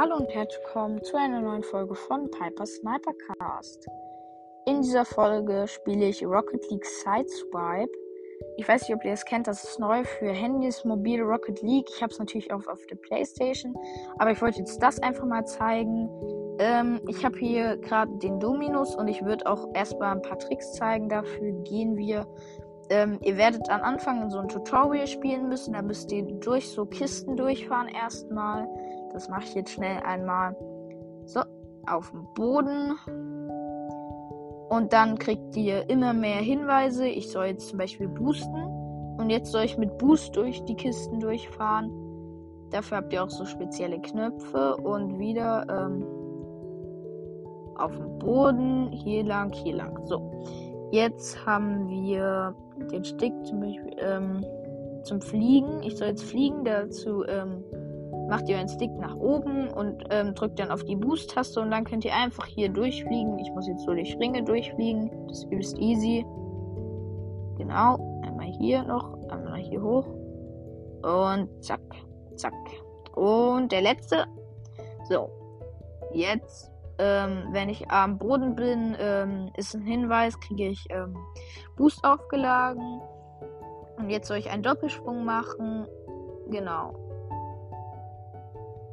Hallo und herzlich willkommen zu einer neuen Folge von Piper Sniper Cast. In dieser Folge spiele ich Rocket League Sideswipe. Ich weiß nicht, ob ihr das kennt, das ist neu für Handys, mobile Rocket League. Ich habe es natürlich auch auf der Playstation, aber ich wollte jetzt das einfach mal zeigen. Ähm, ich habe hier gerade den Dominus und ich würde auch erstmal ein paar Tricks zeigen. Dafür gehen wir ähm, ihr werdet am Anfang so ein Tutorial spielen müssen. Da müsst ihr durch so Kisten durchfahren erstmal. Das mache ich jetzt schnell einmal. So, auf dem Boden. Und dann kriegt ihr immer mehr Hinweise. Ich soll jetzt zum Beispiel boosten. Und jetzt soll ich mit Boost durch die Kisten durchfahren. Dafür habt ihr auch so spezielle Knöpfe. Und wieder ähm, auf dem Boden. Hier lang, hier lang. So. Jetzt haben wir den Stick zum Beispiel ähm, zum Fliegen. Ich soll jetzt fliegen. Dazu ähm, macht ihr euren Stick nach oben und ähm, drückt dann auf die Boost-Taste und dann könnt ihr einfach hier durchfliegen. Ich muss jetzt so die Ringe durchfliegen. Das ist übelst easy. Genau. Einmal hier noch, einmal hier hoch. Und zack, zack. Und der letzte. So. Jetzt, ähm, wenn ich am Boden bin, ähm, ist ein Hinweis, kriege ich ähm, Boost aufgeladen. Und jetzt soll ich einen Doppelsprung machen. Genau.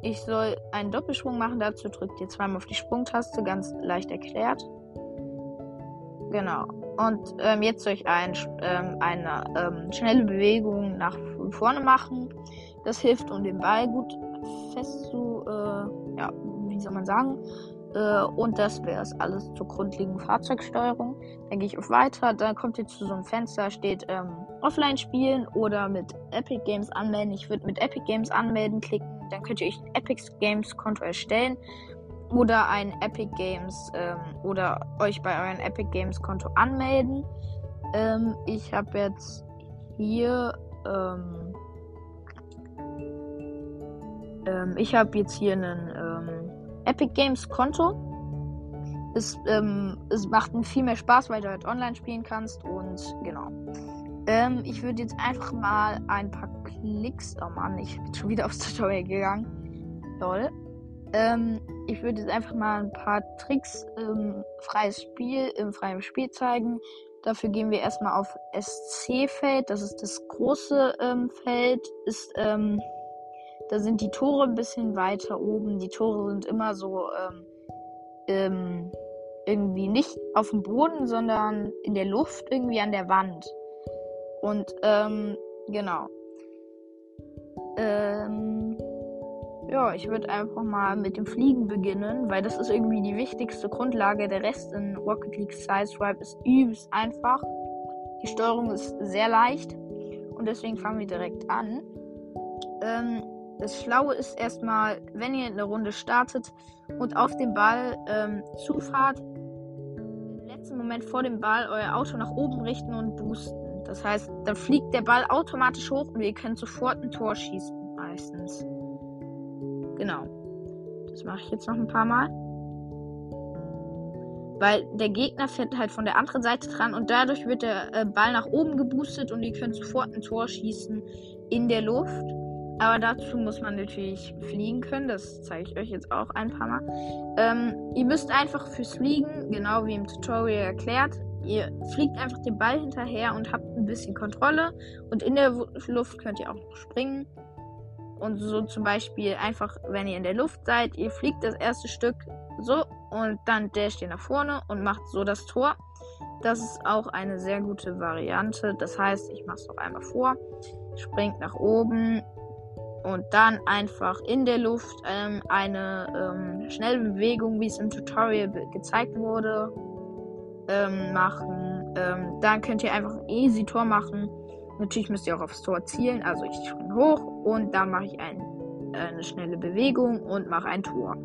Ich soll einen Doppelsprung machen. Dazu drückt ihr zweimal auf die Sprungtaste. Ganz leicht erklärt. Genau. Und ähm, jetzt soll ich ein, ähm, eine ähm, schnelle Bewegung nach vorne machen. Das hilft, um den Ball gut fest zu, äh, ja, wie soll man sagen, äh, und das wäre es alles zur grundlegenden Fahrzeugsteuerung. Dann gehe ich auf Weiter. Dann kommt ihr zu so einem Fenster, steht ähm, Offline spielen oder mit Epic Games anmelden. Ich würde mit Epic Games anmelden klicken. Dann könnt ihr euch ein Epic Games Konto erstellen oder ein Epic Games ähm, oder euch bei euren Epic Games Konto anmelden. Ähm, ich habe jetzt hier ähm, ähm ich habe jetzt hier einen ähm, Epic Games Konto. Es, ähm, es macht viel mehr Spaß, weil du halt online spielen kannst und genau. Ähm, ich würde jetzt einfach mal ein paar Klicks. Oh Mann, ich bin schon wieder aufs Tutorial gegangen. Toll. Ähm, ich würde jetzt einfach mal ein paar Tricks im freies Spiel, im freien Spiel zeigen. Dafür gehen wir erstmal auf SC-Feld. Das ist das große ähm, Feld. Ist ähm, da sind die Tore ein bisschen weiter oben. Die Tore sind immer so ähm, ähm, irgendwie nicht auf dem Boden, sondern in der Luft, irgendwie an der Wand. Und ähm, genau. Ähm, ja, ich würde einfach mal mit dem Fliegen beginnen, weil das ist irgendwie die wichtigste Grundlage. Der Rest in Rocket League Sideswipe ist übelst einfach. Die Steuerung ist sehr leicht und deswegen fangen wir direkt an. Ähm, das Schlaue ist erstmal, wenn ihr eine Runde startet und auf den Ball ähm, zufahrt, im letzten Moment vor dem Ball euer Auto nach oben richten und boosten. Das heißt, dann fliegt der Ball automatisch hoch und ihr könnt sofort ein Tor schießen, meistens. Genau. Das mache ich jetzt noch ein paar Mal. Weil der Gegner fährt halt von der anderen Seite dran und dadurch wird der äh, Ball nach oben geboostet und ihr könnt sofort ein Tor schießen in der Luft. Aber dazu muss man natürlich fliegen können. Das zeige ich euch jetzt auch ein paar Mal. Ähm, ihr müsst einfach fürs Fliegen, genau wie im Tutorial erklärt, ihr fliegt einfach den Ball hinterher und habt ein bisschen Kontrolle. Und in der Luft könnt ihr auch noch springen. Und so zum Beispiel einfach, wenn ihr in der Luft seid, ihr fliegt das erste Stück so und dann der steht nach vorne und macht so das Tor. Das ist auch eine sehr gute Variante. Das heißt, ich mache es noch einmal vor. Springt nach oben, und dann einfach in der Luft ähm, eine ähm, schnelle Bewegung, wie es im Tutorial gezeigt wurde, ähm, machen. Ähm, dann könnt ihr einfach ein easy Tor machen. Natürlich müsst ihr auch aufs Tor zielen. Also ich springe hoch und dann mache ich ein, eine schnelle Bewegung und mache ein Tor.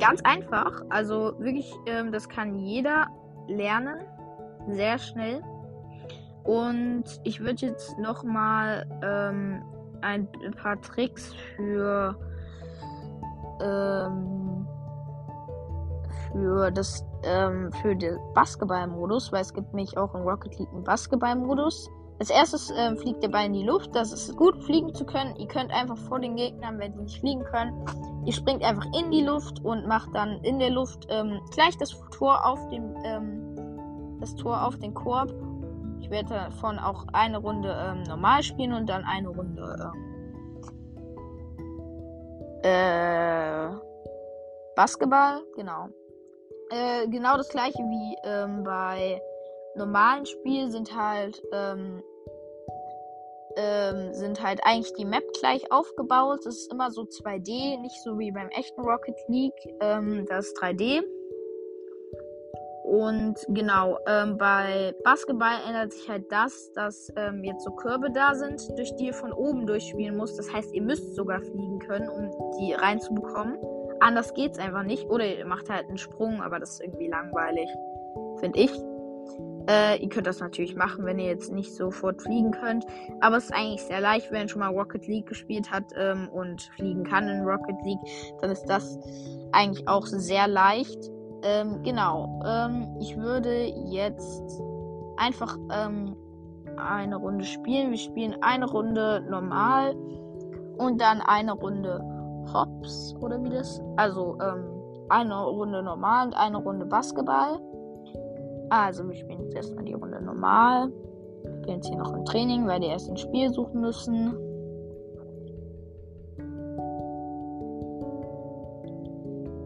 Ganz einfach. Also wirklich, ähm, das kann jeder lernen. Sehr schnell. Und ich würde jetzt nochmal ähm, ein paar Tricks für ähm, für das ähm, für den Basketball-Modus, weil es gibt nämlich auch in Rocket League einen Basketball-Modus. Als erstes äh, fliegt der Ball in die Luft. Das ist gut, fliegen zu können. Ihr könnt einfach vor den Gegnern, wenn die nicht fliegen können, ihr springt einfach in die Luft und macht dann in der Luft ähm, gleich das Tor auf dem ähm, das Tor auf den Korb. Ich werde davon auch eine Runde ähm, normal spielen und dann eine Runde ähm, äh, Basketball, genau. Äh, genau das gleiche wie ähm, bei normalen Spiel sind halt ähm, ähm, sind halt eigentlich die Map gleich aufgebaut. Das ist immer so 2D, nicht so wie beim echten Rocket League. Ähm, das ist 3D. Und genau, ähm, bei Basketball ändert sich halt das, dass ähm, jetzt so Körbe da sind, durch die ihr von oben durchspielen müsst. Das heißt, ihr müsst sogar fliegen können, um die reinzubekommen. Anders geht's einfach nicht. Oder ihr macht halt einen Sprung, aber das ist irgendwie langweilig, finde ich. Äh, ihr könnt das natürlich machen, wenn ihr jetzt nicht sofort fliegen könnt. Aber es ist eigentlich sehr leicht, wenn man schon mal Rocket League gespielt hat ähm, und fliegen kann in Rocket League, dann ist das eigentlich auch sehr leicht. Ähm, genau. Ähm, ich würde jetzt einfach ähm, eine Runde spielen. Wir spielen eine Runde normal und dann eine Runde Hops oder wie das? Also ähm, eine Runde normal und eine Runde Basketball. Also, wir spielen jetzt erstmal die Runde normal. Ich bin jetzt hier noch im Training, weil die erst ein Spiel suchen müssen.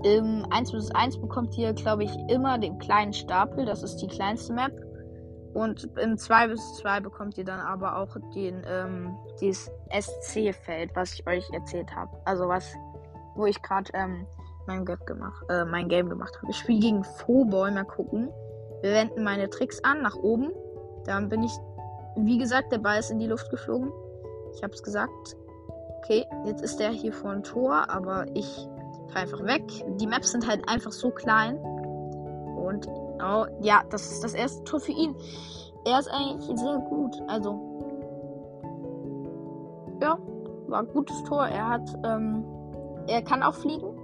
Im 1 vs 1 bekommt ihr, glaube ich, immer den kleinen Stapel. Das ist die kleinste Map. Und im 2 vs 2 bekommt ihr dann aber auch den, ähm, dieses SC-Feld, was ich euch erzählt habe. Also was, wo ich gerade ähm, mein, gemacht, äh, mein Game gemacht habe. Ich spiele gegen Foboy, mal gucken. Wir wenden meine Tricks an, nach oben. Dann bin ich, wie gesagt, der Ball ist in die Luft geflogen. Ich habe es gesagt. Okay, jetzt ist der hier vor dem Tor, aber ich fahre einfach weg. Die Maps sind halt einfach so klein. Und oh, ja, das ist das erste Tor für ihn. Er ist eigentlich sehr gut. Also, ja, war ein gutes Tor. Er hat, ähm, er kann auch fliegen.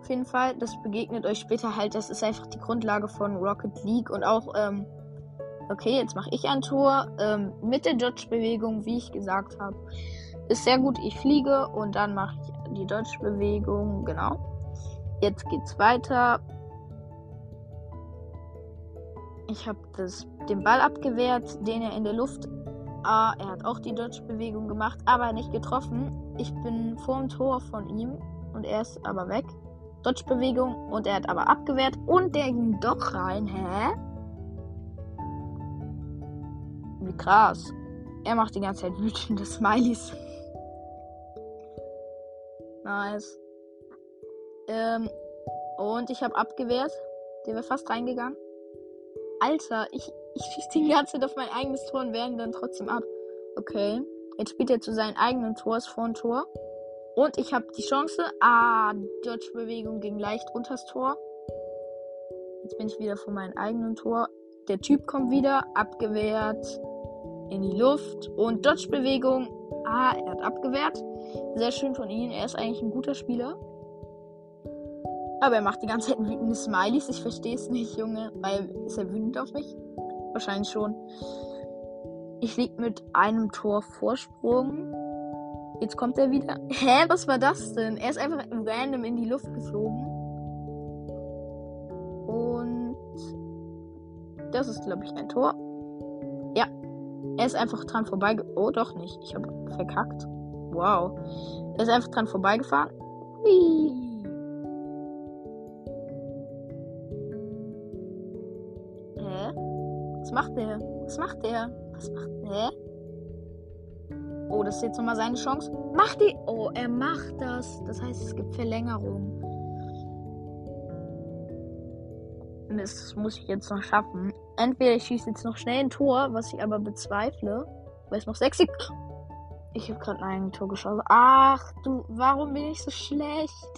Auf jeden Fall, das begegnet euch später halt. Das ist einfach die Grundlage von Rocket League und auch, ähm, okay, jetzt mache ich ein Tor ähm, mit der Dodge-Bewegung, wie ich gesagt habe. Ist sehr gut, ich fliege und dann mache ich die Dodge-Bewegung, genau. Jetzt geht's weiter. Ich habe den Ball abgewehrt, den er in der Luft. Ah, er hat auch die Dodge-Bewegung gemacht, aber nicht getroffen. Ich bin vor dem Tor von ihm und er ist aber weg. Dodge-Bewegung und er hat aber abgewehrt und der ging doch rein. Hä? Wie krass. Er macht die ganze Zeit wütende Smileys. nice. Ähm, und ich habe abgewehrt. Der wäre fast reingegangen. Alter, ich, ich schieße die ganze Zeit auf mein eigenes Tor und wehre dann trotzdem ab. Okay. Jetzt spielt er zu seinem eigenen Tor, ist vor ein Tor. Und ich habe die Chance. Ah, Dodge-Bewegung ging leicht unters Tor. Jetzt bin ich wieder vor meinem eigenen Tor. Der Typ kommt wieder, abgewehrt in die Luft. Und Dodge-Bewegung. Ah, er hat abgewehrt. Sehr schön von ihm. Er ist eigentlich ein guter Spieler. Aber er macht die ganze Zeit wütende Smileys. Ich verstehe es nicht, Junge. Weil ist er wütend auf mich? Wahrscheinlich schon. Ich lieg mit einem Tor Vorsprung. Jetzt kommt er wieder. Hä, was war das denn? Er ist einfach random in die Luft geflogen. Und das ist, glaube ich, ein Tor. Ja. Er ist einfach dran vorbei. Oh, doch nicht. Ich habe verkackt. Wow. Er ist einfach dran vorbeigefahren. Hui. Was macht der? Was macht der? Was macht der? Oh, das ist jetzt nochmal seine Chance. Macht die. Oh, er macht das. Das heißt, es gibt Verlängerung. Das muss ich jetzt noch schaffen. Entweder ich schieße jetzt noch schnell ein Tor, was ich aber bezweifle. Weil es noch sechs Sekunden. Ich habe gerade ein Tor geschossen. Ach du, warum bin ich so schlecht?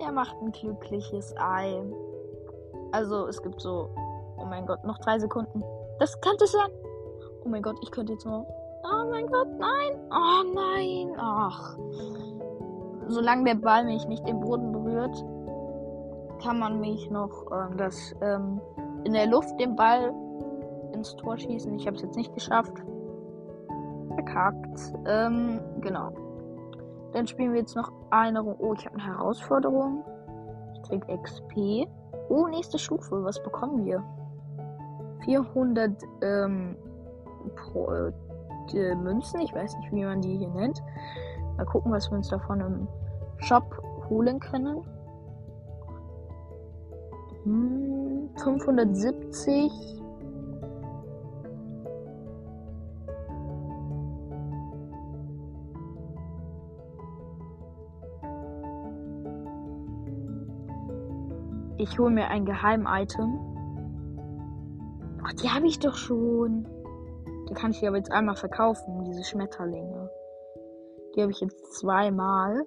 Er macht ein glückliches Ei. Also, es gibt so. Oh mein Gott, noch drei Sekunden. Das könnte sein. Oh mein Gott, ich könnte jetzt noch. Oh mein Gott, nein. Oh nein. Ach. Solange der Ball mich nicht im Boden berührt, kann man mich noch ähm, das ähm, in der Luft den Ball ins Tor schießen. Ich habe es jetzt nicht geschafft. Verkackt. Ähm, genau. Dann spielen wir jetzt noch eine Runde. Oh, ich habe eine Herausforderung. Ich krieg XP. Oh, nächste Stufe. Was bekommen wir? 400 ähm, Pro, äh, Münzen. Ich weiß nicht, wie man die hier nennt. Mal gucken, was wir uns davon im Shop holen können. Hm, 570. Ich hole mir ein Geheim-Item. Ach, die habe ich doch schon. Die kann ich aber jetzt einmal verkaufen, diese Schmetterlinge. Die habe ich jetzt zweimal.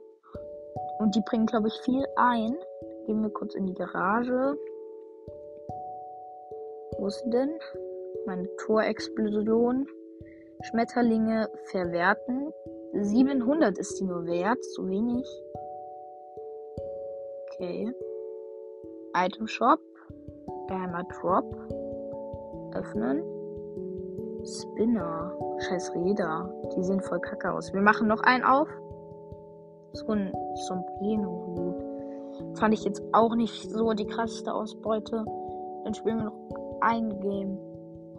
Und die bringen, glaube ich, viel ein. Gehen wir kurz in die Garage. Wo ist sie denn? Meine Torexplosion. Schmetterlinge verwerten. 700 ist die nur wert. Zu wenig. Okay. Item Shop. Geheimer Drop. Öffnen. Spinner. Scheiß Räder. Die sehen voll kacke aus. Wir machen noch einen auf. So ein Sombrero-Hut. Fand ich jetzt auch nicht so die krasseste Ausbeute. Dann spielen wir noch ein Game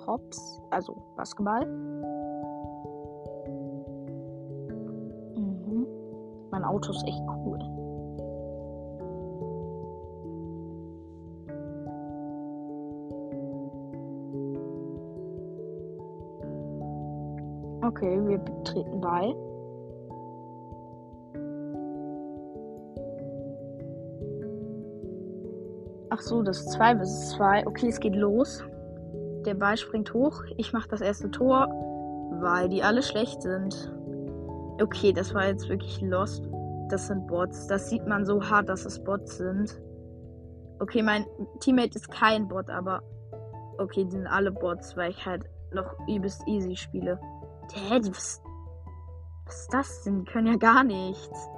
Hops, also Basketball. Mhm. Mein Auto ist echt cool. Okay, wir treten bei. Ach so, das ist 2 bis 2. Okay, es geht los. Der Ball springt hoch. Ich mache das erste Tor, weil die alle schlecht sind. Okay, das war jetzt wirklich lost. Das sind Bots. Das sieht man so hart, dass es Bots sind. Okay, mein Teammate ist kein Bot, aber okay, die sind alle Bots, weil ich halt noch übelst easy spiele. Hä, die, was, was ist das denn? Die können ja gar nichts.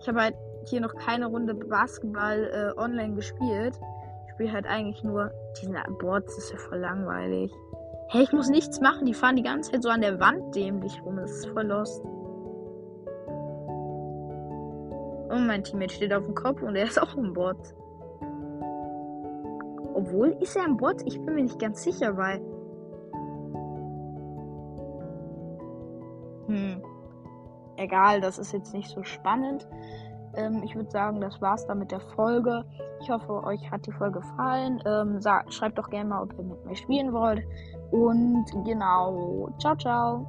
Ich habe halt hier noch keine Runde Basketball äh, online gespielt. Ich spiele halt eigentlich nur diesen Boards, das ist ja voll langweilig. Hä, ich muss nichts machen, die fahren die ganze Zeit so an der Wand dämlich rum. Das ist voll lost. Und mein Teammate steht auf dem Kopf und er ist auch ein Bot. Obwohl, ist er ein Bot? Ich bin mir nicht ganz sicher, weil Egal, das ist jetzt nicht so spannend. Ähm, ich würde sagen, das war's dann mit der Folge. Ich hoffe, euch hat die Folge gefallen. Ähm, sagt, schreibt doch gerne mal, ob ihr mit mir spielen wollt. Und genau, ciao, ciao.